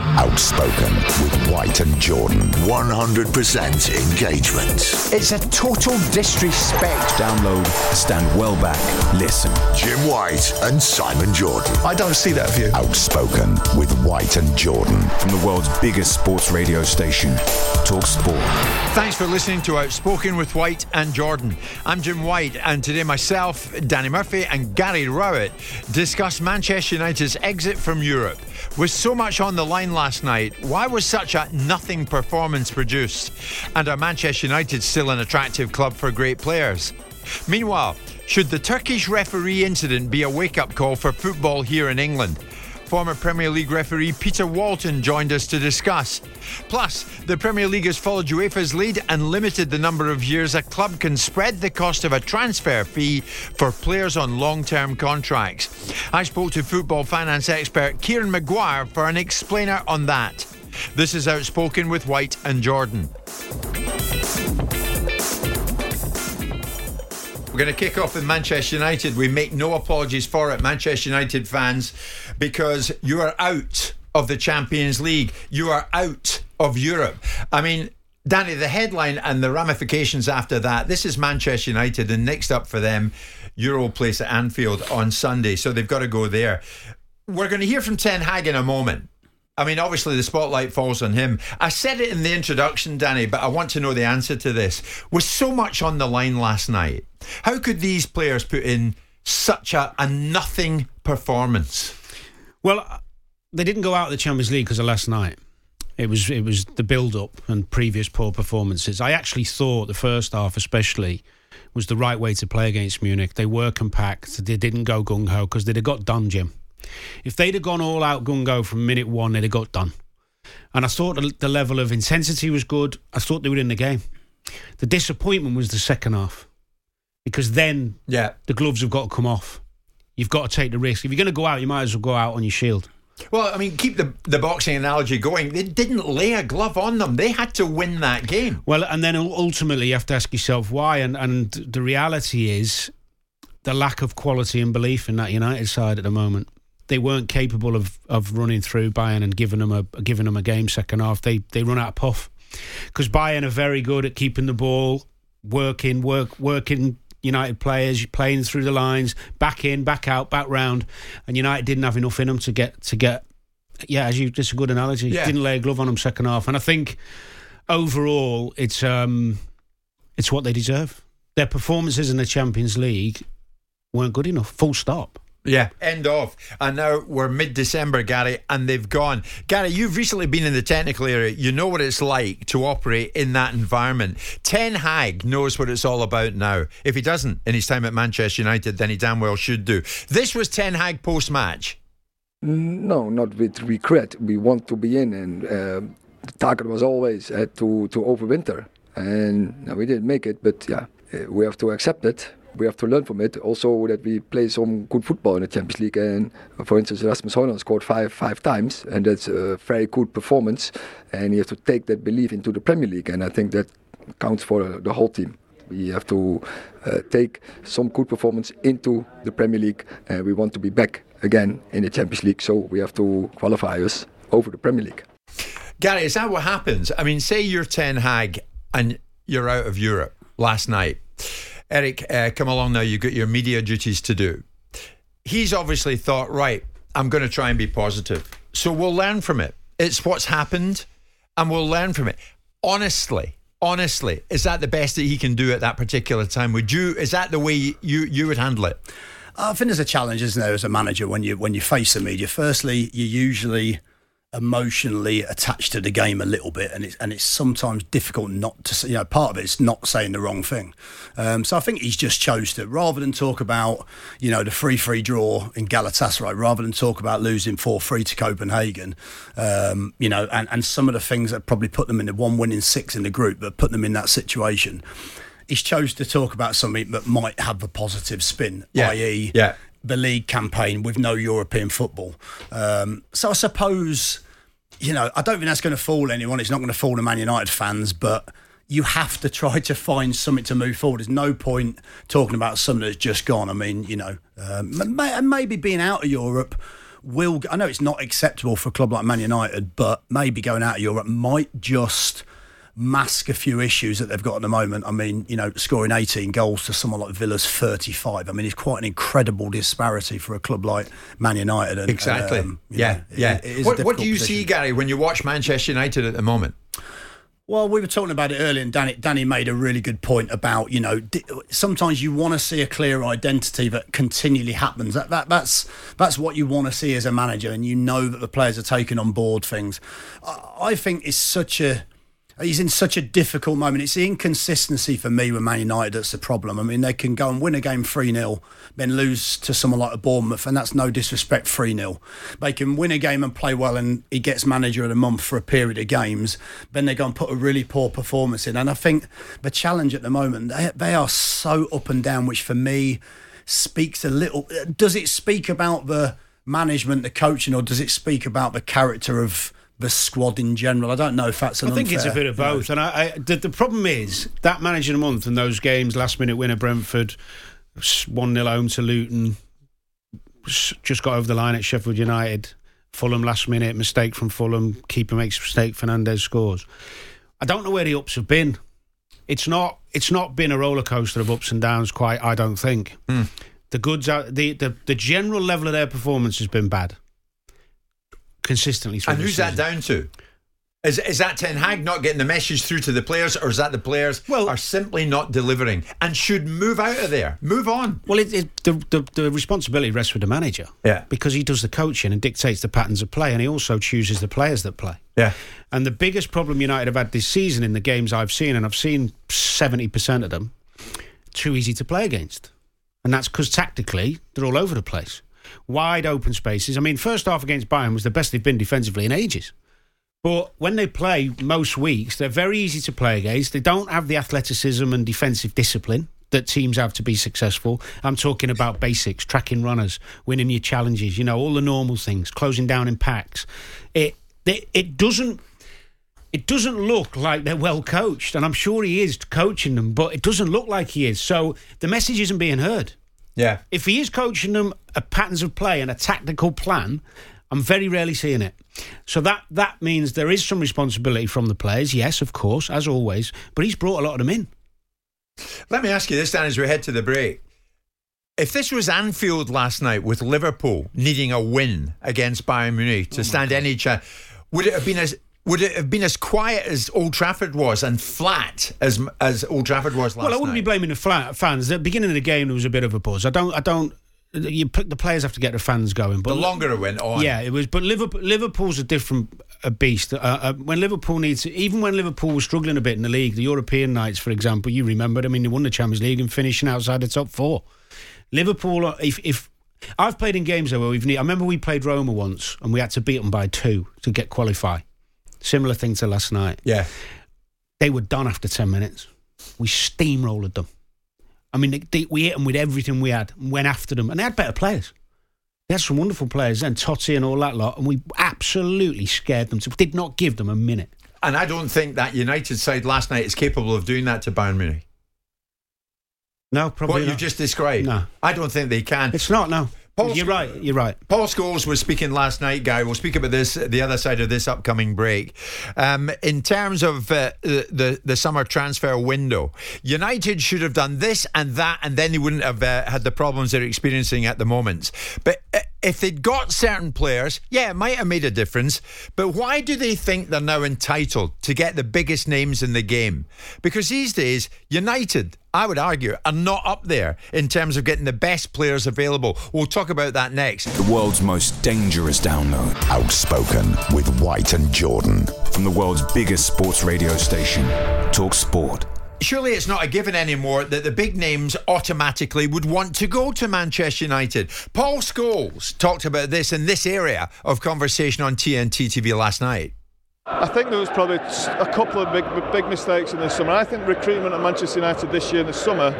Outspoken with White and Jordan. 100% engagement. It's a total disrespect. Download, stand well back, listen. Jim White and Simon Jordan. I don't see that view. Outspoken with White and Jordan. From the world's biggest sports radio station, Talk Sport. Thanks for listening to Outspoken with White and Jordan. I'm Jim White, and today myself, Danny Murphy, and Gary Rowett discuss Manchester United's exit from Europe. With so much on the line last night, why was such a nothing performance produced? And are Manchester United still an attractive club for great players? Meanwhile, should the Turkish referee incident be a wake up call for football here in England? Former Premier League referee Peter Walton joined us to discuss. Plus, the Premier League has followed UEFA's lead and limited the number of years a club can spread the cost of a transfer fee for players on long term contracts. I spoke to football finance expert Kieran Maguire for an explainer on that. This is Outspoken with White and Jordan. We're going to kick off with Manchester United. We make no apologies for it, Manchester United fans, because you are out of the Champions League. You are out of Europe. I mean, Danny, the headline and the ramifications after that. This is Manchester United, and next up for them, Liverpool at Anfield on Sunday. So they've got to go there. We're going to hear from Ten Hag in a moment. I mean, obviously, the spotlight falls on him. I said it in the introduction, Danny, but I want to know the answer to this. With so much on the line last night, how could these players put in such a, a nothing performance? Well, uh, they didn't go out of the Champions League because of last night. It was it was the build up and previous poor performances. I actually thought the first half, especially, was the right way to play against Munich. They were compact. They didn't go gung ho because they'd have got done, Jim. If they'd have gone all out gung ho from minute one, they'd have got done. And I thought the level of intensity was good. I thought they were in the game. The disappointment was the second half because then yeah. the gloves have got to come off. You've got to take the risk. If you're going to go out, you might as well go out on your shield. Well, I mean, keep the the boxing analogy going. They didn't lay a glove on them. They had to win that game. Well, and then ultimately you have to ask yourself why. And and the reality is the lack of quality and belief in that United side at the moment. They weren't capable of, of running through Bayern and giving them a giving them a game second half. They they run out of puff because Bayern are very good at keeping the ball, working, work, working United players playing through the lines, back in, back out, back round, and United didn't have enough in them to get to get. Yeah, as you, it's a good analogy. Yeah. Didn't lay a glove on them second half, and I think overall it's um it's what they deserve. Their performances in the Champions League weren't good enough. Full stop. Yeah, end of. And now we're mid December, Gary, and they've gone. Gary, you've recently been in the technical area. You know what it's like to operate in that environment. Ten Hag knows what it's all about now. If he doesn't in his time at Manchester United, then he damn well should do. This was Ten Hag post match. No, not with regret. We want to be in, and uh, the target was always uh, to to overwinter, and no, we didn't make it. But yeah, uh, we have to accept it we have to learn from it. Also, that we play some good football in the Champions League. And for instance, Rasmus Højlund scored five five times, and that's a very good performance. And you have to take that belief into the Premier League, and I think that counts for the whole team. We have to uh, take some good performance into the Premier League, and we want to be back again in the Champions League. So we have to qualify us over the Premier League. Gary, is that what happens? I mean, say you're Ten Hag and you're out of Europe last night Eric, uh, come along now. You've got your media duties to do. He's obviously thought, right, I'm going to try and be positive. So we'll learn from it. It's what's happened, and we'll learn from it. Honestly, honestly, is that the best that he can do at that particular time? Would you? Is that the way you you would handle it? I think there's a challenge, isn't there, as a manager when you when you face the media. Firstly, you usually emotionally attached to the game a little bit, and it's and it's sometimes difficult not to say. You know, part of it's not saying the wrong thing. Um, so I think he's just chose to rather than talk about you know the free free draw in Galatasaray, rather than talk about losing four three to Copenhagen. Um, you know, and and some of the things that probably put them in the one winning six in the group, but put them in that situation. He's chose to talk about something that might have a positive spin, Yeah. i.e., Yeah. The league campaign with no European football. Um, so I suppose, you know, I don't think that's going to fool anyone. It's not going to fool the Man United fans, but you have to try to find something to move forward. There's no point talking about something that's just gone. I mean, you know, um, and maybe being out of Europe will. I know it's not acceptable for a club like Man United, but maybe going out of Europe might just mask a few issues that they've got at the moment. I mean, you know, scoring 18 goals to someone like Villa's 35. I mean, it's quite an incredible disparity for a club like Man United. And, Exactly. um, yeah, it- yeah. it what, what do you position. see, Gary, when you watch Manchester United at the moment? Well, we were talking about it earlier, and Danny, Danny made a really good point about you know sometimes you want to see a clear identity that continually happens. That, that that's that's what you want to see as a manager, and you know that the players are taking on board things. I, I think it's such a He's in such a difficult moment. It's the inconsistency for me with Man United that's the problem. I mean, they can go and win a game 3 0, then lose to someone like a Bournemouth, and that's no disrespect 3 0. They can win a game and play well, and he gets manager of the month for a period of games. Then they go and put a really poor performance in. And I think the challenge at the moment, they, they are so up and down, which for me speaks a little. Does it speak about the management, the coaching, or does it speak about the character of the squad in general? I don't know if that's an I think it's a bit of both. And I, I the, the problem is that manager of the month and those games, last minute winner Brentford, 1 0 home to Luton, just got over the line at Sheffield United. Fulham last minute mistake from Fulham. Keeper makes mistake. Fernandez scores. I don't know where the ups have been. It's not. It's not been a roller coaster of ups and downs. Quite. I don't think. Hmm. The goods are the, the the general level of their performance has been bad. Consistently And who's that down to? Is, is that Ten Hag not getting the message through to the players, or is that the players Well- are simply not delivering and should move out of there? Move on. Well, it, it, the, the the responsibility rests with the manager. Yeah. Because he does the coaching and dictates the patterns of play, and he also chooses the players that play. Yeah. And the biggest problem United have had this season in the games I've seen, and I've seen seventy percent of them, too easy to play against, and that's because tactically they're all over the place, wide open spaces. I mean, first half against Bayern was the best they've been defensively in ages. But when they play most weeks, they're very easy to play against. They don't have the athleticism and defensive discipline that teams have to be successful. I'm talking about basics, tracking runners, winning your challenges, you know, all the normal things, closing down in packs. It it, it doesn't it doesn't look like they're well coached, and I'm sure he is coaching them, but it doesn't look like he is. So the message isn't being heard. Yeah. If he is coaching them a patterns of play and a tactical plan, I'm very rarely seeing it. So that that means there is some responsibility from the players, yes, of course, as always. But he's brought a lot of them in. Let me ask you this, Dan, as we head to the break. If this was Anfield last night with Liverpool needing a win against Bayern Munich Oh to stand any chance, would it have been as would it have been as quiet as Old Trafford was and flat as as Old Trafford was last well, I wouldn't night? be blaming the fla- fans. At the beginning of the game, there was a bit of a buzz. I don't. I don't. You put the players have to get the fans going. But the longer it went on. Yeah, it was. But Liverpool, Liverpool's a different uh, beast. Uh, uh, when Liverpool needs, even when Liverpool was struggling a bit in the league, the European nights, for example, you remember. I mean, they won the Champions League and finishing outside the top four. Liverpool, if if I've played in games though where we've, need, I remember we played Roma once and we had to beat them by two to get qualify. Similar thing to last night. Yeah. They were done after ten minutes. We steamrolled them. I mean, they, they, we hit them with everything we had, and went after them, and they had better players. They had some wonderful players then, Totti and all that lot, and we absolutely scared them. To, did not give them a minute. And I don't think that United side last night is capable of doing that to Bayern Munich. No, probably what you just described. No. I don't think they can. It's not. No, Paul you're Sc- right. You're right. Paul Scholes was speaking last night, Guy. We'll speak about this, the other side of this upcoming break. Um, in terms of uh, the, the the summer transfer window, United should have done this and that, and then they wouldn't have uh, had the problems they're experiencing at the moment. But uh, if they'd got certain players, yeah, it might have made a difference. But why do they think they're now entitled to get the biggest names in the game? Because these days, United, I would argue, are not up there in terms of getting the best players available. We'll talk about that next. The world's most dangerous download. Outspoken with White and Jordan. From the world's biggest sports radio station, Talk Sport. Surely it's not a given anymore that the big names automatically would want to go to Manchester United. Paul Scholes talked about this in this area of conversation on TNT TV last night. I think there was probably a couple of big big mistakes in the summer. I think recruitment at Manchester United this year in the summer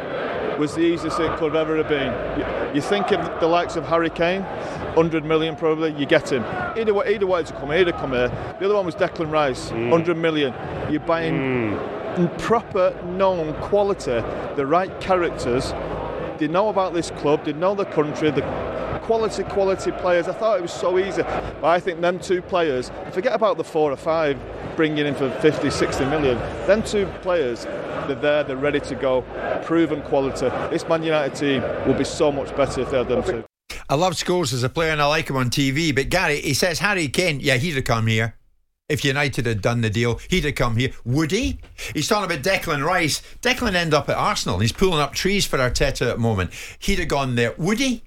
was the easiest it could ever have been. You, you think of the likes of Harry Kane, 100 million probably, you get him. Either, way, either wanted to come here, he'd come here. The other one was Declan Rice, mm. 100 million. You're buying... Mm proper, known quality, the right characters. They know about this club, they know the country, the quality, quality players. I thought it was so easy. But I think them two players, forget about the four or five bringing in for 50, 60 million. Them two players, they're there, they're ready to go, proven quality. This Man United team will be so much better if they had them two. I love Scholes as a player and I like him on TV, but Gary, he says Harry Kane, yeah, he'd have come here. If United had done the deal, he'd have come here. Would he? He's talking about Declan Rice. Declan end up at Arsenal. He's pulling up trees for Arteta at the moment. He'd have gone there. Would he?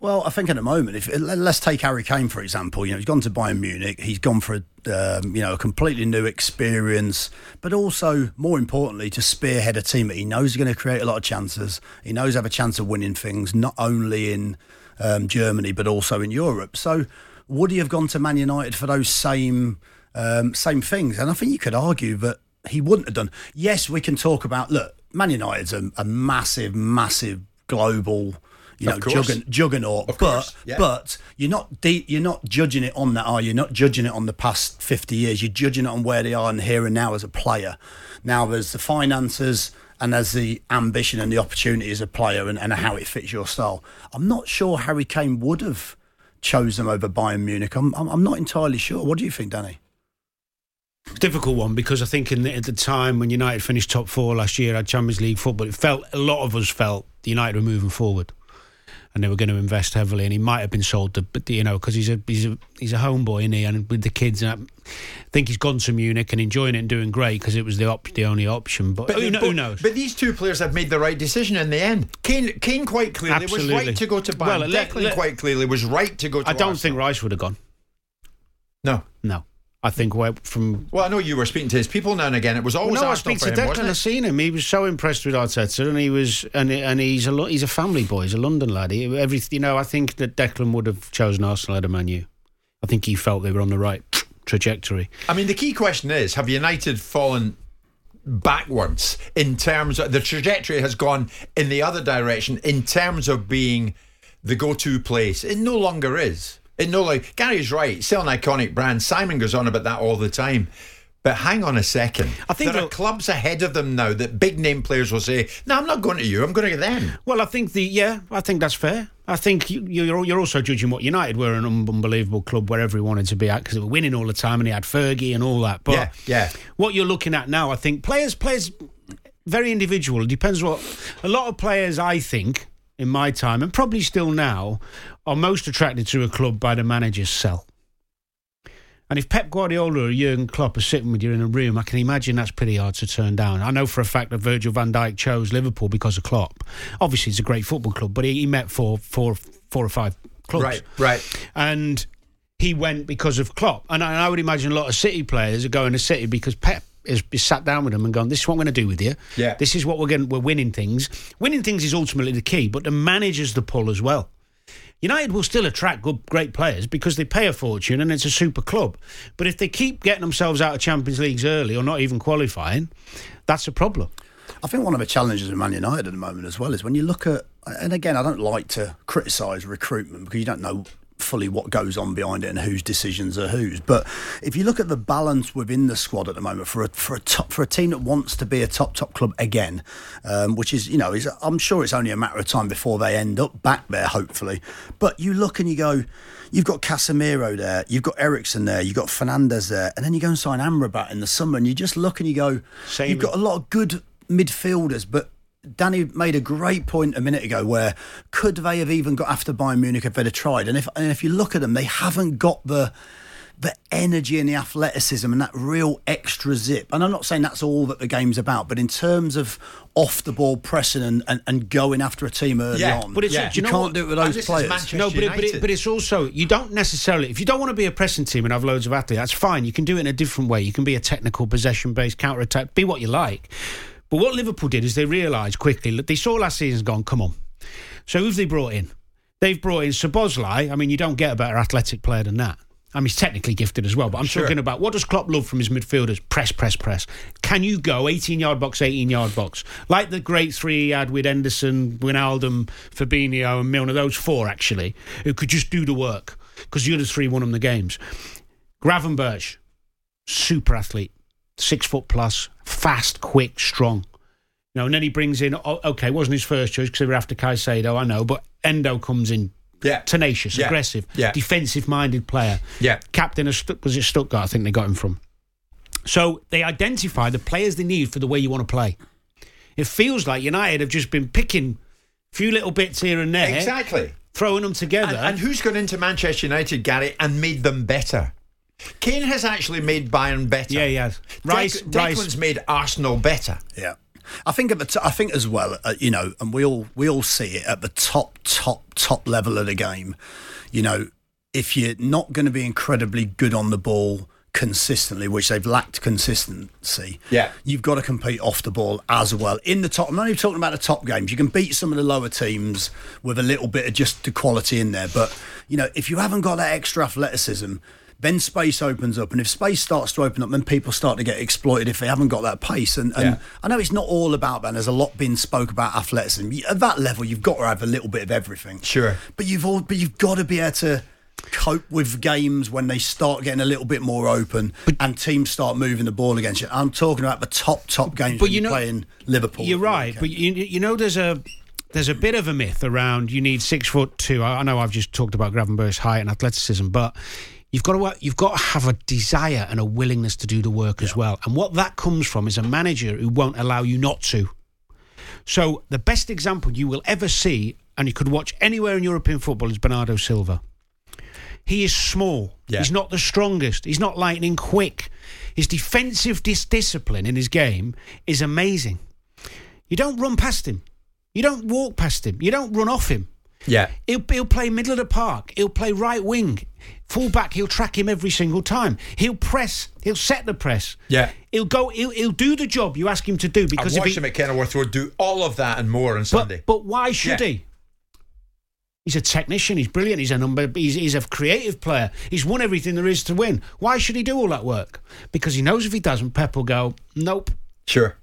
Well, I think at the moment, if let's take Harry Kane for example, you know he's gone to Bayern Munich, he's gone for a, um, you know a completely new experience, but also more importantly to spearhead a team that he knows is going to create a lot of chances. He knows have a chance of winning things, not only in um, Germany but also in Europe. So would he have gone to Man United for those same um, same things? And I think you could argue that he wouldn't have done. Yes, we can talk about look, Man United's a, a massive, massive global you know, juggernaut. juggernaut but yeah. but you're not de- you're not judging it on that, are you? You're not judging it on the past fifty years. You're judging it on where they are and here and now as a player. Now there's the finances and there's the ambition and the opportunity as a player and, and how it fits your style. I'm not sure Harry Kane would have chose them over Bayern Munich. I'm, I'm, not entirely sure. What do you think, Danny? difficult one because I think the, at the time when United finished top four last year, had Champions League football, it felt a lot of us felt United were moving forward and they were going to invest heavily. And he might have been sold to, but you know, because he's a he's a he's a homeboy, isn't he? And with the kids, and I think he's gone to Munich and enjoying it and doing great because it was the op- the only option. But, but who, but, who, knows? But these two players have made the right decision in the end. Kane, Kane quite clearly Absolutely. was right to go to Bayern. Well, Declan quite clearly was right to go to. I don't Arsenal. think Rice would have gone. No, no. I think from. Well, I know you were speaking to his people now and again. It was always. Well, no, I speak to him, Declan. I've seen him. He was so impressed with Arteta, and he was, and and he's a he's a family boy. He's a London lad. He, every, you know, I think that Declan would have chosen Arsenal at a Man U. I think he felt they were on the right trajectory. I mean, the key question is: Have United fallen backwards in terms of the trajectory has gone in the other direction in terms of being the go-to place? It no longer is. No like Gary's right. Still an iconic brand. Simon goes on about that all the time. But hang on a second. I think there are clubs ahead of them now that big name players will say, "No, I'm not going to you. I'm going to them." Well, I think the yeah, I think that's fair. I think you're you're also judging what United were an unbelievable club where everyone wanted to be at because they were winning all the time and he had Fergie and all that. But yeah, yeah. what you're looking at now, I think players players very individual. It depends what a lot of players I think in my time, and probably still now, are most attracted to a club by the manager's sell. And if Pep Guardiola or Jurgen Klopp are sitting with you in a room, I can imagine that's pretty hard to turn down. I know for a fact that Virgil van Dijk chose Liverpool because of Klopp. Obviously, it's a great football club, but he, he met four, four, four or five clubs. Right, right. And he went because of Klopp. And I, and I would imagine a lot of City players are going to City because Pep is, is sat down with them and gone, "This is what I'm going to do with you. Yeah. This is what we're going. We're winning things. Winning things is ultimately the key, but the manager's the pull as well. United will still attract good, great players because they pay a fortune and it's a super club. But if they keep getting themselves out of Champions Leagues early or not even qualifying, that's a problem. I think one of the challenges with Man United at the moment as well is when you look at, and again, I don't like to criticise recruitment because you don't know fully what goes on behind it and whose decisions are whose. But if you look at the balance within the squad at the moment for a for a top for a team that wants to be a top top club again, um, which is you know is I'm sure it's only a matter of time before they end up back there hopefully. But you look and you go. You've got Casemiro there, you've got Eriksen there, you've got Fernandes there, and then you go and sign Amrabat in the summer, and you just look and you go, Same. you've got a lot of good midfielders, but Danny made a great point a minute ago where could they have even got after Bayern Munich if they'd have tried? And if and if you look at them, they haven't got the the energy and the athleticism and that real extra zip. And I'm not saying that's all that the game's about, but in terms of off the ball pressing and, and, and going after a team early Yeah, on, But it's, Yeah. you, you know can't what? do it with those players. No, but, it, but, it, but it's also you don't necessarily if you don't want to be a pressing team and have loads of athletes, that's fine. You can do it in a different way. You can be a technical possession based counter attack, be what you like. But what Liverpool did is they realised quickly look, they saw last season's gone. Come on, so who've they brought in? They've brought in Szoboszlai. I mean, you don't get a better athletic player than that. I mean, he's technically gifted as well, but I'm Sure. talking about what does Klopp love from his midfielders? Press, press, press. Can you go 18 yard box, 18 yard box? Like the great three he had with Henderson, Wijnaldum, Fabinho, and Milner, those four actually, who could just do the work because the other three won them the games. Gravenberch, super athlete, six foot plus, fast, quick, strong. You know, and then he brings in, o- okay, wasn't his first choice because they were after Caicedo, I know, but Endo comes in Yeah. tenacious, Yeah. aggressive, Yeah. defensive minded player. Yeah. Captain of was it Stuttgart? I think they got him from. So they identify the players they need for the way you want to play. It feels like United have just been picking a few little bits here and there, Exactly. throwing them together. And, and who's gone into Manchester United, Gary, and made them better? Kane has actually made Bayern better. yeah, he has. Rice, Dec- Rice, Declan's made Arsenal better. Yeah. I think at the t- I think as well, uh, you know, and we all we all see it at the top, top, top level of the game. You know, if you're not going to be incredibly good on the ball consistently, which they've lacked consistency, Yeah. you've got to compete off the ball as well. In the top, I'm not even talking about the top games. You can beat some of the lower teams with a little bit of just the quality in there, but you know, if you haven't got that extra athleticism. Then space opens up, and if space starts to open up, then people start to get exploited if they haven't got that pace. And, and Yeah. I know it's not all about that. and There's a lot being spoke about athleticism. At that level, you've got to have a little bit of everything. Sure. But you've all, but you've got to be able to cope with games when they start getting a little bit more open and teams start moving the ball against you. I'm talking about the top top games. But you you're know- playing Liverpool. You're right, but you, you know there's a there's a bit of a myth around you need six foot two. I, I know I've just talked about Gravenberch's height and athleticism, but you've got to you've got to have a desire and a willingness to do the work as well. And what that comes from is a manager who won't allow you not to. So the best example you will ever see, and you could watch anywhere in European football, is Bernardo Silva. He is small. Yeah. He's not the strongest. He's not lightning quick. His defensive dis- discipline in his game is amazing. You don't run past him. You don't walk past him. You don't run off him. Yeah. He'll, he'll play middle of the park. He'll play right wing. Full back, he'll track him every single time. He'll press. He'll set the press. Yeah. He'll go. He'll, he'll do the job you ask him to do because I've if watched he, him at Kenilworth Road do all of that and more on Sunday. but, but why should Yeah. he? He's a technician. He's brilliant. He's a number. He's, he's a creative player. He's won everything there is to win. Why should he do all that work? Because he knows if he doesn't, Pep will go. Nope. sure.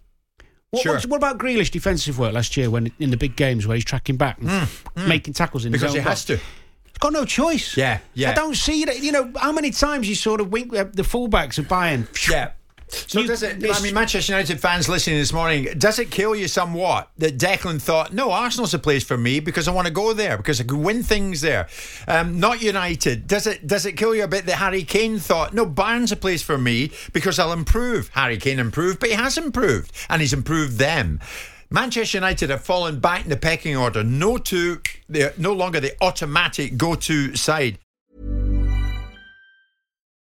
What, Sure. what's- what about Grealish defensive work last year when in the big games where he's tracking back and making tackles in Mm, Because his he has box? to. He's got no choice. Yeah, yeah. I don't see that. You know how many times you sort of wink the fullbacks of Bayern. Yeah. So You- does it? I mean, Manchester United fans listening this morning, does it kill you somewhat that Declan thought, no, Arsenal's a place for me because I want to go there because I can win things there. Um, not United. Does it? Does it kill you a bit that Harry Kane thought, no, Bayern's a place for me because I'll improve. Harry Kane improved, but he has improved and he's improved them. Manchester United have fallen back in the pecking order. No to they're no longer the automatic go-to side.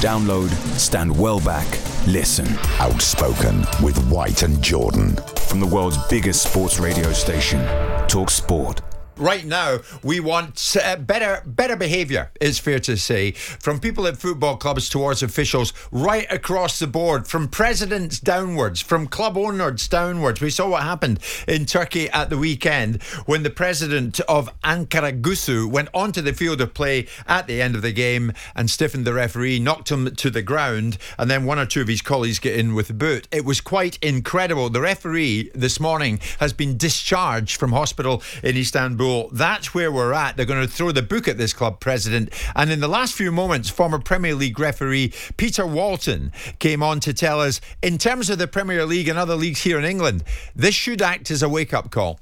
Download, stand well back, listen. Outspoken with White and Jordan. From the world's biggest sports radio station, Talk Sport. Right now, we want uh, better better behaviour. It's fair to say from people at football clubs towards officials, right across the board, from presidents downwards, from club owners downwards. We saw what happened in Turkey at the weekend when the president of Ankaragücü went onto the field of play at the end of the game and stiffened the referee, knocked him to the ground, and then one or two of his colleagues get in with a boot. It was quite incredible. The referee this morning has been discharged from hospital in Istanbul. That's where we're at. They're going to throw the book at this club president. And in the last few moments, former Premier League referee Peter Walton came on to tell us, in terms of the Premier League and other leagues here in England, this should act as a wake up call.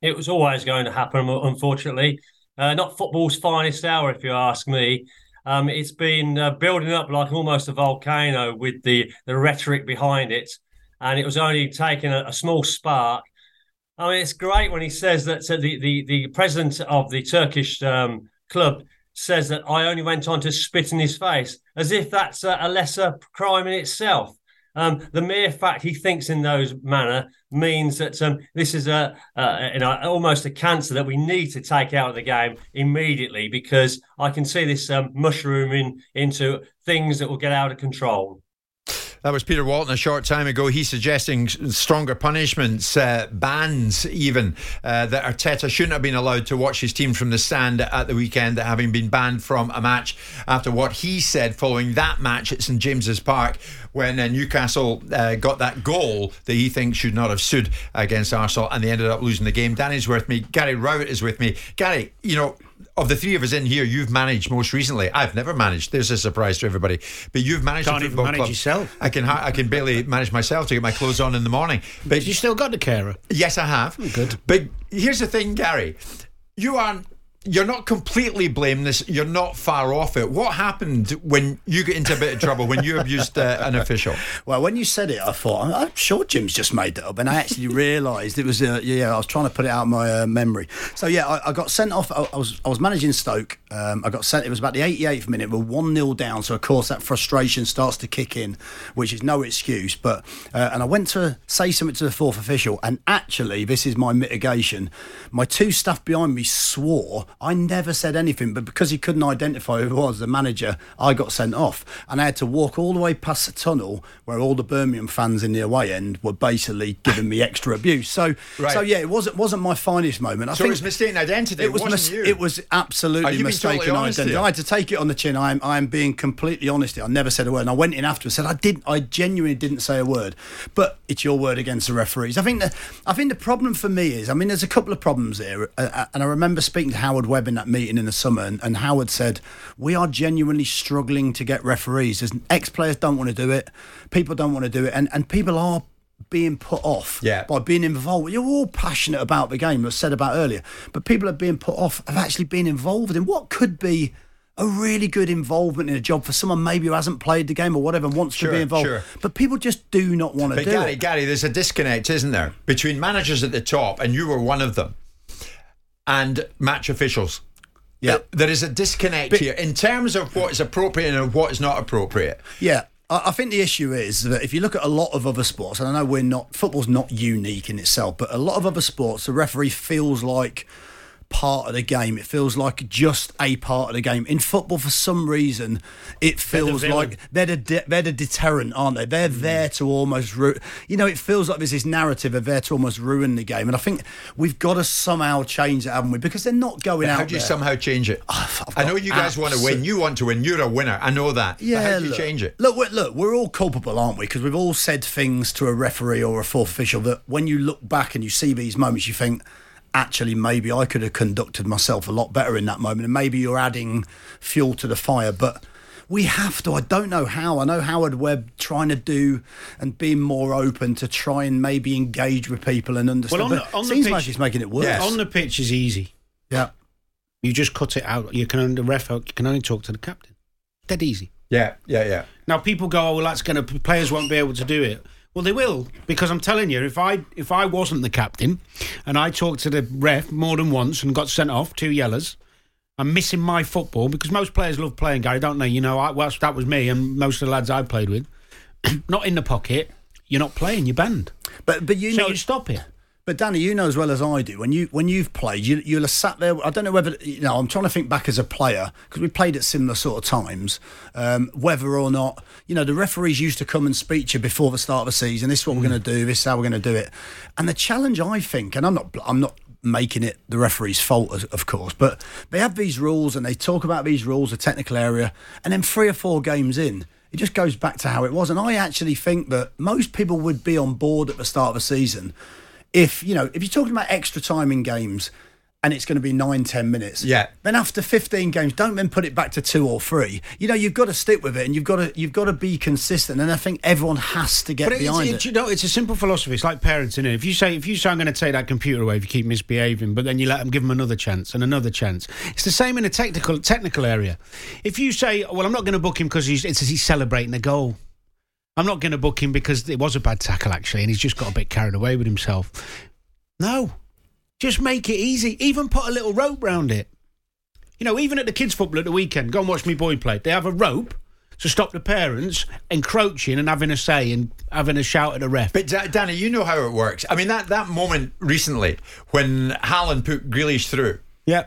It was always going to happen, unfortunately. Uh, not football's finest hour, if you ask me. Um, it's been uh, building up like almost a volcano with the, the rhetoric behind it. And it was only taking a, a small spark I mean, it's great when he says that so the, the, the president of the Turkish um, club says that I only went on to spit in his face, as if that's a, a lesser crime in itself. Um, the mere fact he thinks in those manner means that um, this is a, a, you know almost a cancer that we need to take out of the game immediately because I can see this um, mushrooming into things that will get out of control. That was Peter Walton a short time ago. He's suggesting stronger punishments, uh, bans even, uh, that Arteta shouldn't have been allowed to watch his team from the stand at the weekend, having been banned from a match after what he said following that match at St James's Park when uh, Newcastle uh, got that goal that he thinks should not have stood against Arsenal and they ended up losing the game. Danny's with me. Gary Rowett is with me. Gary, you know, of the three of us in here, you've managed most recently. I've never managed. There's a surprise to everybody, but you've managed. Can't a even manage club. yourself. I can. I can barely manage myself to get my clothes on in the morning. But you still got the carer. Yes, I have. Oh, good. But here's the thing, Gary. You aren't you're not completely blameless. You're not far off it. What happened when you get into a bit of trouble when you abused uh, an official? Well, when you said it, I thought I'm sure Jim's just made that up, and I actually realised it was. Uh, yeah, I was trying to put it out of my uh, memory. So yeah, I, I, got sent off. I, I, was I was managing Stoke. Um, I got sent. It was about the 88th minute. We're one 0 down. So of course that frustration starts to kick in, which is no excuse. But uh, and I went to say something to the fourth official, and actually this is my mitigation. My two staff behind me swore I never said anything, but because he couldn't identify who was, the manager, I got sent off. And I had to walk all the way past the tunnel where all the Birmingham fans in the away end were basically giving me extra abuse. So, right. so yeah, it wasn't wasn't my finest moment. I so think it was mistaken identity. It was mis- it was absolutely mistaken totally identity. I had to take it on the chin. I'm I'm being completely honest. I never said a word. And I went in afterwards and said I did. I genuinely didn't say a word. But it's your word against the referees. I think the I think the problem for me is I mean there's a couple of problems here, uh, uh and I remember speaking to Howard Webb in that meeting in the summer, and, and Howard said, We are genuinely struggling to get referees. As ex players don't want to do it, people don't want to do it, and, and people are being put off yeah. by being involved. You're all passionate about the game, as said about earlier, but people are being put off of actually being involved in what could be a really good involvement in a job for someone maybe who hasn't played the game or whatever and wants sure, to be involved. Sure. But people just do not want to but do Gary, it. Gary, there's a disconnect, isn't there, between managers at the top, and you were one of them, and match officials. Yeah. There is a disconnect but, here in terms of what is appropriate and what is not appropriate. Yeah. I think the issue is that if you look at a lot of other sports, and I know we're not, football's not unique in itself, but a lot of other sports, the referee feels like part of the game. It feels like just a part of the game. In football, for some reason, it feels they're the like they're the de- they're the deterrent, aren't they? They're mm. there to almost ru- you know. It feels like there's this narrative of there to almost ruin the game, and I think we've got to somehow change it, haven't we? Because they're not going but out. How do you there. somehow change it? Oh, I know you guys want to win. You want to win. You're a winner. I know that. Yeah. But how do you look, change it? Look, we're, look, we're all culpable, aren't we? Because we've all said things to a referee or a fourth official that when you look back and you see these moments, you think actually maybe I could have conducted myself a lot better in that moment, and maybe you're adding fuel to the fire, but. We have to. I don't know how. I know Howard Webb trying to do and being more open to try and maybe engage with people and understand. Well, on the, on seems pitch, like he's making it worse. On the pitch is easy. Yeah. You just cut it out. You can only, the ref you can only talk to the captain. Dead easy. Yeah, yeah, yeah. Now people go, oh, well, that's going to players won't be able to do it. Well, they will because I'm telling you, if I if I wasn't the captain and I talked to the ref more than once and got sent off two yellows, I'm missing my football because most players love playing, Gary, don't they? You know, I, well, that was me and most of the lads I played with. not in the pocket. You're not playing. You're banned. But but you so know you stop it. But Danny, you know as well as I do when you when you've played, you you'll have sat there. I don't know whether you know. I'm trying to think back as a player because we played at similar sort of times. Um, whether or not you know the referees used to come and speak to you before the start of the season. This is what we're going to do. This is how we're going to do it. And the challenge I think, and I'm not I'm not making it the referee's fault, of course, but they have these rules and they talk about these rules, the technical area, and then three or four games in. It just goes back to how it was, and I actually think that most people would be on board at the start of the season if you know if you're talking about extra time in games and it's going to be nine ten minutes Yeah. then after 15 games don't then put it back to two or three you know you've got to stick with it and you've got to you've got to be consistent and i think everyone has to get But behind it you know, it's a simple philosophy. It's like parenting. It. If you say, if you say, I'm going to take that computer away if you keep misbehaving, but then you let them give them another chance and another chance. It's the same in a technical technical area. If you say, well, I'm not going to book him because he's it's, he's celebrating a goal. I'm not going to book him because it was a bad tackle actually, and he's just got a bit carried away with himself. No, just make it easy. Even put a little rope round it. You know, even at the kids' football at the weekend, go and watch me boy play. They have a rope to stop the parents encroaching and having a say and having a shout at the ref. But Da- Danny, you know how it works. I mean, that, that moment recently when Haaland put Grealish through. Yeah.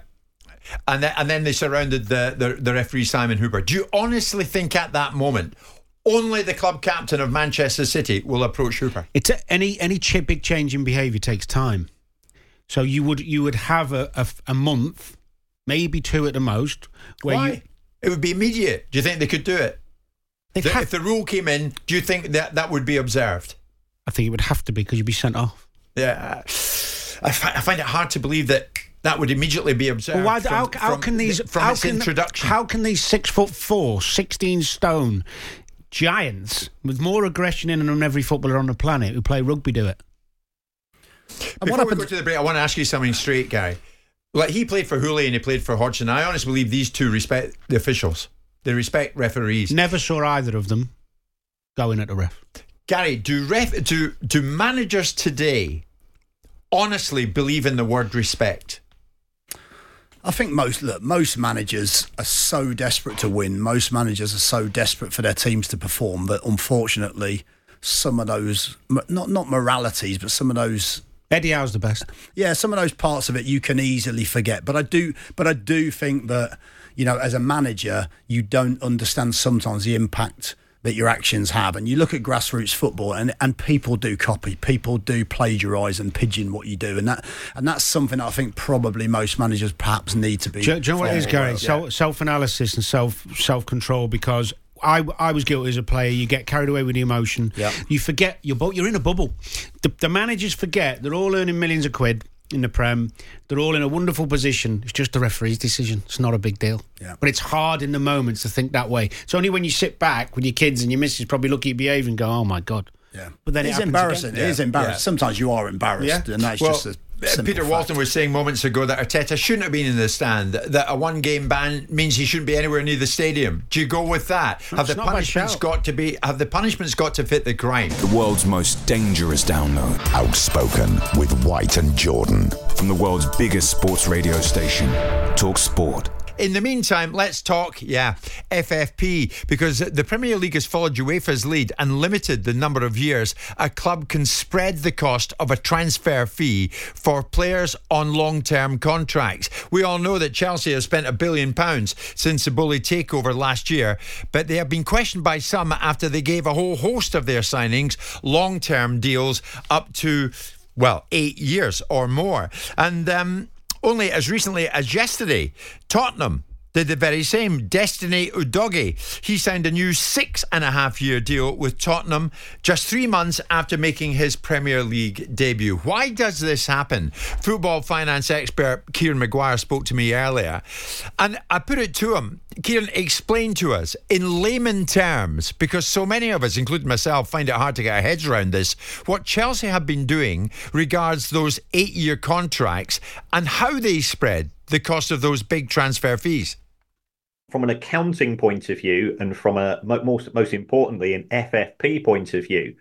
And then, and then they surrounded the, the, the referee Simon Hooper. Do you honestly think at that moment only the club captain of Manchester City will approach Hooper? It's a, any any ch- big change in behaviour takes time. So you would you would have a, a, a month, maybe two at the most, where Why? you It would be immediate. Do you think they could do it? The- have- if the rule came in, do you think that that would be observed? I think it would have to be because you'd be sent off. Yeah, I, fi- I find it hard to believe that that would immediately be observed. Well, why, from, how, how from can these the- from how its can, introduction? How can these six foot four, 16 stone giants with more aggression in them than every footballer on the planet who play rugby do it? Before we go to the break, I want to ask you something straight, Gary. Like he played for Houllier and he played for Hodgson. I honestly believe these two respect the officials. They respect referees. Never saw either of them going at the ref. Gary, do ref do do managers today honestly believe in the word respect? I think most look, most managers are so desperate to win. Most managers are so desperate for their teams to perform that unfortunately, some of those not not moralities, but some of those Eddie Howe's the best. yeah, some of those parts of it you can easily forget. But I do, but I do think that you know, as a manager, you don't understand sometimes the impact that your actions have. And you look at grassroots football, and and people do copy, people do plagiarise and pigeon what you do, and that and that's something I think probably most managers perhaps need to be. Do, do you know what it is, Gary? of. Self analysis and self self control. Because I I was guilty as a player. You get carried away with the emotion. Yeah. You forget you're you're in a bubble. The, the managers forget they're all earning millions of quid in the prem. They're all in a wonderful position. It's just the referee's decision. It's not a big deal. Yeah. But it's hard in the moments to think that way. It's only when you sit back with your kids and your missus probably look at you behave and go, "Oh my god." Yeah. But then it's happens embarrassing. again. It is Yeah. embarrassing. Yeah. Sometimes you are embarrassed, and that's Well, just a simple Peter fact. Walton was saying moments ago that Arteta shouldn't have been in the stand. That a one-game ban means he shouldn't be anywhere near the stadium. Do you go with that? have the not my punishments got to be? Have the punishments got to fit the crime? The world's most dangerous download. Outspoken with White and Jordan. From the world's biggest sports radio station, Talk Sport. In the meantime, let's talk, yeah, FFP, because the Premier League has followed UEFA's lead and limited the number of years a club can spread the cost of a transfer fee for players on long term contracts. We all know that Chelsea have spent a billion pounds since the Boehly takeover last year, but they have been questioned by some after they gave a whole host of their signings long term deals up to, well, eight years or more. And, um, only as recently as yesterday, Tottenham did the very same. Destiny Udogie. He signed a new six and a half year deal with Tottenham just three months after making his Premier League debut. Why does this happen? Football finance expert Kieran Maguire spoke to me earlier, and I put it to him. Kieran, explain to us in layman terms, because so many of us, including myself, find it hard to get our heads around this, what Chelsea have been doing regards those eight year contracts and how they spread the cost of those big transfer fees from an accounting point of view and from a most most importantly an FFP point of view,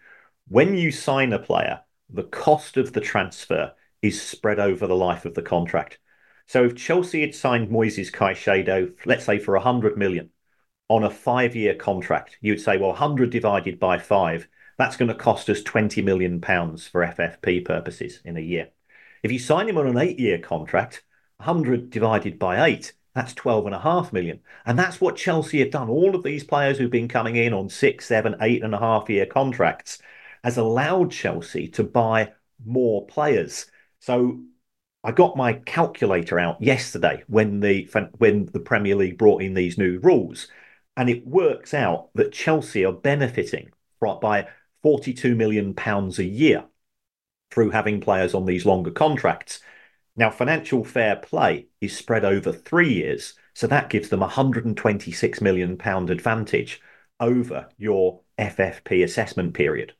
when you sign a player, the cost of the transfer is spread over the life of the contract. So if Chelsea had signed Moises Caicedo, let's say for 100 million on a five-year contract, you'd say, well, 100 divided by five, that's going to cost us 20 million pounds for FFP purposes in a year. If you sign him on an eight-year contract, 100 divided by eight, that's 12 and a half million. And that's what Chelsea have done. All of these players who've been coming in on six, seven, eight and a half year contracts has allowed Chelsea to buy more players. So I got my calculator out yesterday when the when the Premier League brought in these new rules, and it works out that Chelsea are benefiting by 42 million pounds a year through having players on these longer contracts. Now, financial fair play is spread over three years, so that gives them a £126 million advantage over your FFP assessment period.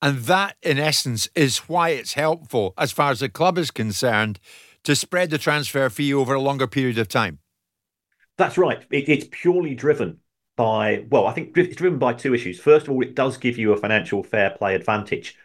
And that, in essence, is why it's helpful, as far as the club is concerned, to spread the transfer fee over a longer period of time. That's right. It, it's purely driven by, well, I think it's driven by two issues. First of all, it does give you a financial fair play advantage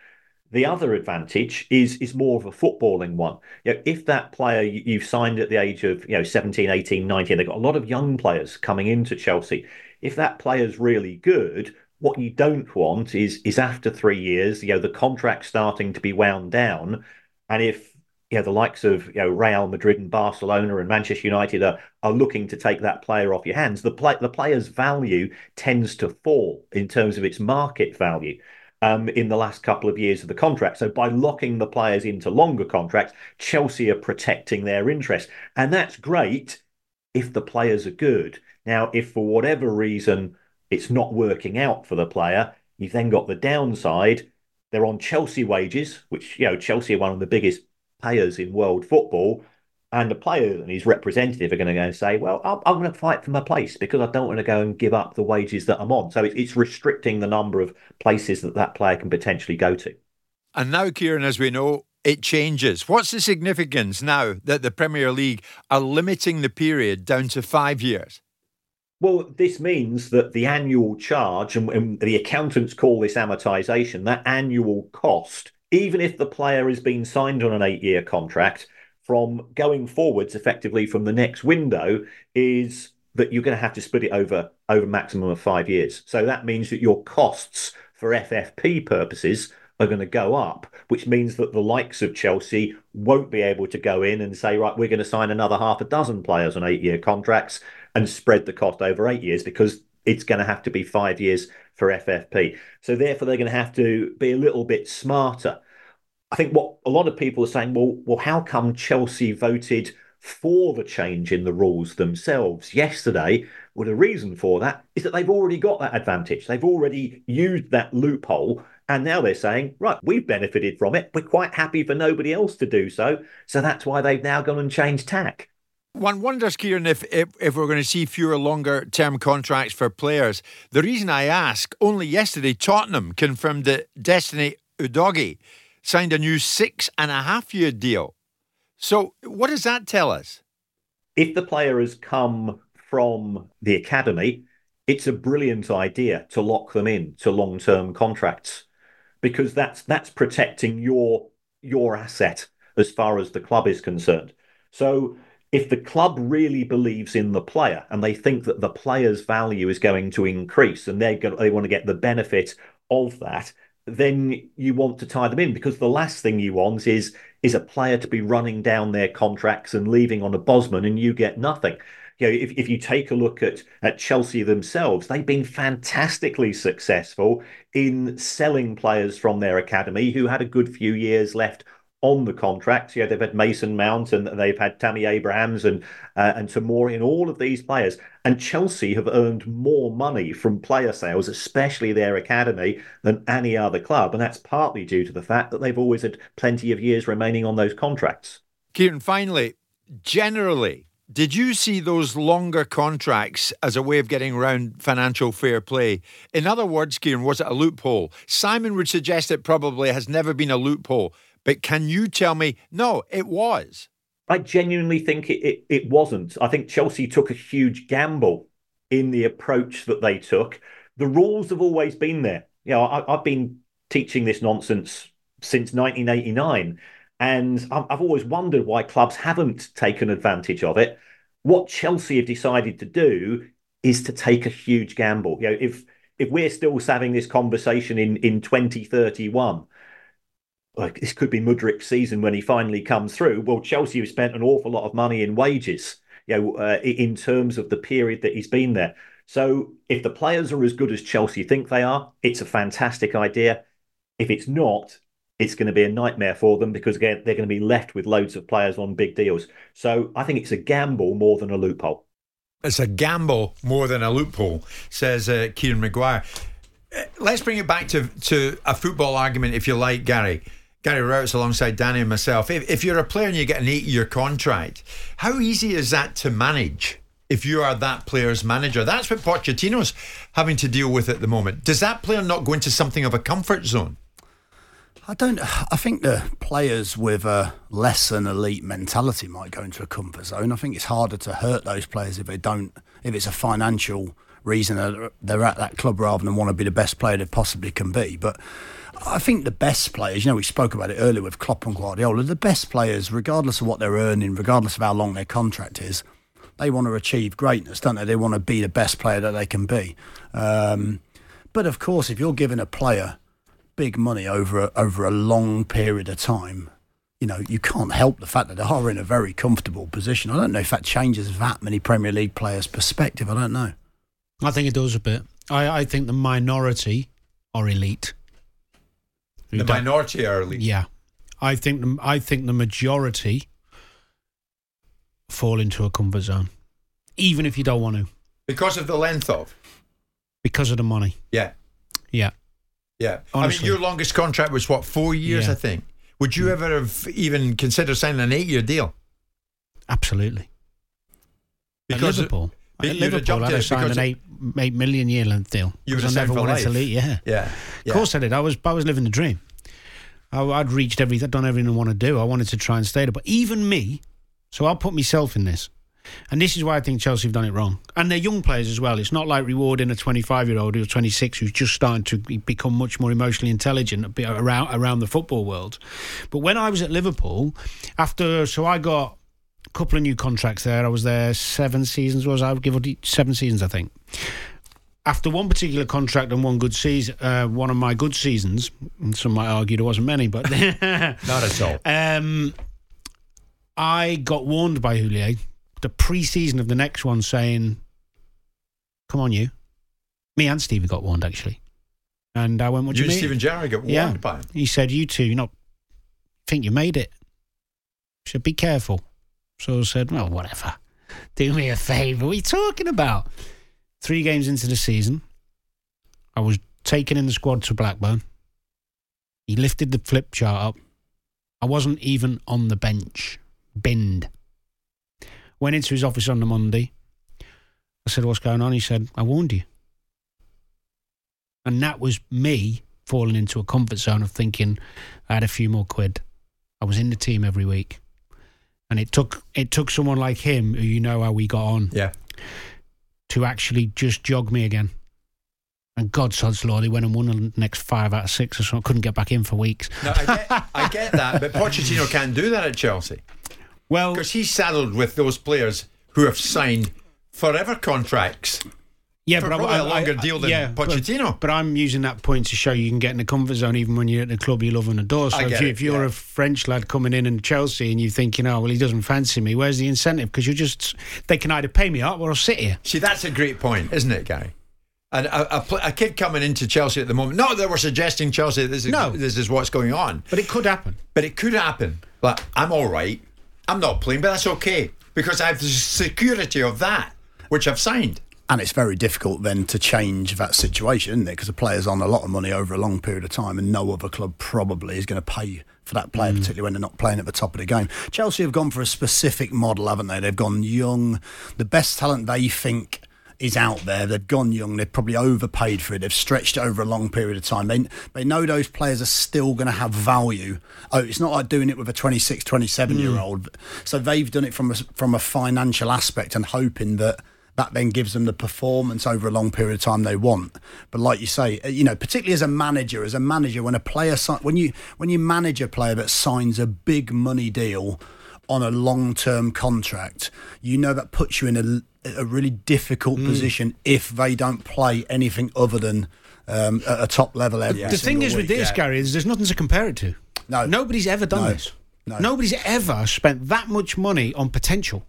the other advantage is is more of a footballing one. You know, if that player you've signed at the age of you know 17, 18, 19, they've got a lot of young players coming into Chelsea. If that player's really good, what you don't want is is after three years, you know, the contract starting to be wound down, and if you know the likes of you know Real Madrid and Barcelona and Manchester United are are looking to take that player off your hands, the play the player's value tends to fall in terms of its market value um, in the last couple of years of the contract. So by locking the players into longer contracts, Chelsea are protecting their interest. And that's great if the players are good. Now, if for whatever reason it's not working out for the player, you've then got the downside. They're on Chelsea wages, which, you know, Chelsea are one of the biggest payers in world football and the player and his representative are going to go and say, "Well, I'm, I'm, going to fight for my place because I don't want to go and give up the wages that I'm on." So it, it's restricting the number of places that that player can potentially go to. And now, Kieran, as we know, it changes. What's the significance now that the Premier League are limiting the period down to five years? Well, this means that the annual charge, and, and the accountants call this amortization, that annual cost, even if the player has been signed on an eight year contract, from going forwards effectively from the next window is that you're going to have to split it over over maximum of five years. So that means that your costs for FFP purposes are going to go up, which means that the likes of Chelsea won't be able to go in and say, right, we're going to sign another half a dozen players on eight year contracts and spread the cost over eight years because it's going to have to be five years for FFP. So therefore, they're going to have to be a little bit smarter I think what a lot of people are saying, well, well, how come Chelsea voted for the change in the rules themselves yesterday? Well, the reason for that is that they've already got that advantage. They've already used that loophole. And now they're saying, right, we've benefited from it. We're quite happy for nobody else to do so. So that's why they've now gone and changed tack. One wonders, Kieran, if, if, if we're going to see fewer longer term contracts for players. The reason I ask, only yesterday, Tottenham confirmed that Destiny Udogie signed a new six and a half year deal. So, what does that tell us? If the player has come from the academy, it's a brilliant idea to lock them in to long term contracts because that's that's protecting your your asset as far as the club is concerned. So if the club really believes in the player and they think that the player's value is going to increase and they're going, they want to get the benefit of that, then you want to tie them in because the last thing you want is is a player to be running down their contracts and leaving on a Bosman and you get nothing. You know, if, if you take a look at, at Chelsea themselves, they've been fantastically successful in selling players from their academy who had a good few years left on the contracts. Yeah, they've had Mason Mount and they've had Tammy Abrahams and uh, and Tomori and all of these players. And Chelsea have earned more money from player sales, especially their academy, than any other club. And that's partly due to the fact that they've always had plenty of years remaining on those contracts. Kieran, finally, generally, did you see those longer contracts as a way of getting around financial fair play? In other words, Kieran, was it a loophole? Simon would suggest it probably has never been a loophole. But can you tell me, no, it was? I genuinely think it, it, it wasn't. I think Chelsea took a huge gamble in the approach that they took. The rules have always been there. You know, I, I've been teaching this nonsense since 1989. And I've always wondered why clubs haven't taken advantage of it. What Chelsea have decided to do is to take a huge gamble. You know, if if we're still having this conversation in in 2031, like this could be Mudryk's season when he finally comes through. Well, Chelsea have spent an awful lot of money in wages, you know, uh, in terms of the period that he's been there. So if the players are as good as Chelsea think they are, it's a fantastic idea. If it's not, it's going to be a nightmare for them because again they're going to be left with loads of players on big deals. So I think it's a gamble more than a loophole. It's a gamble more than a loophole, says uh, Kieran Maguire. Uh, let's bring it back to to a football argument, if you like, Gary. Gary Rowett alongside Danny and myself. If, if you're a player and you get an eight year contract, how easy is that to manage? If you are that player's manager, that's what Pochettino's having to deal with at the moment. Does that player not go into something of a comfort zone? I don't. I think the players with a less than elite mentality might go into a comfort zone. I think it's harder to hurt those players if they don't. If it's a financial reason that they're at that club rather than want to be the best player they possibly can be. But I think the best players, you know, we spoke about it earlier with Klopp and Guardiola, the best players, regardless of what they're earning, regardless of how long their contract is, they want to achieve greatness, don't they? They want to be the best player that they can be. Um, but of course, if you're giving a player big money over a, over a long period of time, you know, you can't help the fact that they are in a very comfortable position. I don't know if that changes that many Premier League players' perspective. I don't know. I think it does a bit. I, I think the minority are elite. The minority are elite. Yeah, I think the, I think the majority fall into a comfort zone, even if you don't want to, because of the length of, because of the money. Yeah, yeah, yeah. Honestly. I mean, your longest contract was what four years, Yeah. I think. Would you mm. ever have even considered signing an eight-year deal? Absolutely. At Because- Liverpool, but at have Liverpool, I'd have signed an eight eight million year length deal. You would have I never wanted to leave. Yeah, Yeah, Of course I did. I was I was living the dream. I, I'd reached everything, I'd done everything I want to do. I wanted to try and stay there. But even me, so I'll put myself in this. And this is why I think Chelsea have done it wrong. And they're young players as well. It's not like rewarding a 25 year old who's 26 who's just starting to become much more emotionally intelligent around, around the football world. But when I was at Liverpool, after, so I got couple of new contracts there. I was there seven seasons, was I? would Give take seven seasons, I think after one particular contract and one good season, uh, one of my good seasons, and some might argue there wasn't many, but Not at all. um, I got warned by Houllier the pre-season of the next one, saying, "Come on, you." Me and Stevie got warned actually, and I went, "What do you you and mean?" Steven Gerrard got warned yeah. by him. He said, "You two, you not think you made it." Said, "Be careful." So I said, "Well, whatever. Do me a favour. What are you talking about?" Three games into the season, I was taken in the squad to Blackburn. He lifted the flip chart up. I wasn't even on the bench. Binned. Went into his office on the Monday. I said, What's going on? He said, I warned you. And that was me falling into a comfort zone of thinking I had a few more quid. I was in the team every week. And it took it took someone like him, who you know how we got on, Yeah. to actually just jog me again. And God sod's law, they went and won the next five out of six or so. I couldn't get back in for weeks. No, I get, I get that, but Pochettino can't do that at Chelsea. Well, because he's saddled with those players who have signed forever contracts. Yeah, for but I- probably a I- longer I- deal than yeah, but- Pochettino. But, I'm using that point to show you can get in the comfort zone even when you're at the club you love and adore. So if, you, if you're yeah. a French lad coming in in Chelsea and you think, you know, well, he doesn't fancy me, where's the incentive? Because you're just, they can either pay me up or I'll sit here. See, that's a great point, isn't it, Gary? And a, a, a kid coming into Chelsea at the moment. Not that we're suggesting Chelsea this is No. this is what's going on, But it could happen. but it could happen. But I'm all right. I'm not playing, but that's okay because I have the security of that, which I've signed. And it's very difficult then to change that situation, isn't it? Because the player's on a lot of money over a long period of time, and no other club probably is going to pay for that player, mm. particularly when they're not playing at the top of the game. Chelsea have gone for a specific model, haven't they? They've gone young, the best talent they think is out there. They've gone young. They've probably overpaid for it. They've stretched it over a long period of time. They they know those players are still going to have value. Oh, it's not like doing it with a 26, 27 year old. Mm. So they've done it from a, from a financial aspect and hoping that that then gives them the performance over a long period of time they want. But like you say, uh, you know, particularly as a manager, as a manager, when a player when you when you manage a player that signs a big money deal on a long term contract, you know that puts you in a, a really difficult position if they don't play anything other than um, at a top level every the thing is with week. this, Gary, is there's nothing to compare it to. No. Nobody's ever done No. this. No. Nobody's ever spent that much money on potential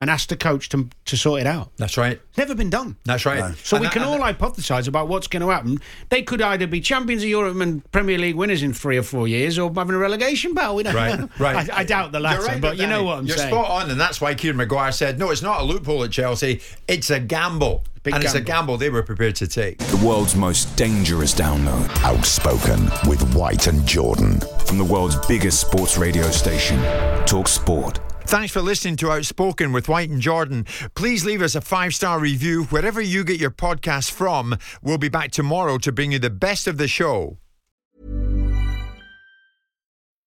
and ask the coach to, to sort it out. That's right. It's never been done. That's right. So And we that- can and all hypothesize about what's going to happen. They could either be champions of Europe and Premier League winners in three or four years, or having a relegation battle. We don't Right, know. right. I, I doubt the You're latter, right, but you know what I'm you're saying. spot on, and that's why Kieran Maguire said, "No, it's not a loophole at Chelsea. It's a gamble, Big and it's a gamble. gamble they were prepared to take." The world's most dangerous download. Outspoken with White and Jordan. From the world's biggest sports radio station, Talk Sport. Thanks for listening to Outspoken with White and Jordan. Please leave us a five star review wherever you get your podcast from. We'll be back tomorrow to bring you the best of the show.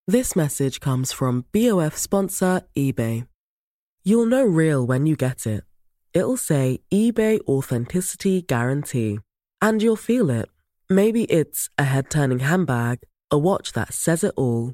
This message comes from BOF sponsor eBay. You'll know real when you get it. It'll say eBay Authenticity Guarantee. And you'll feel it. Maybe it's a head turning handbag, a watch that says it all,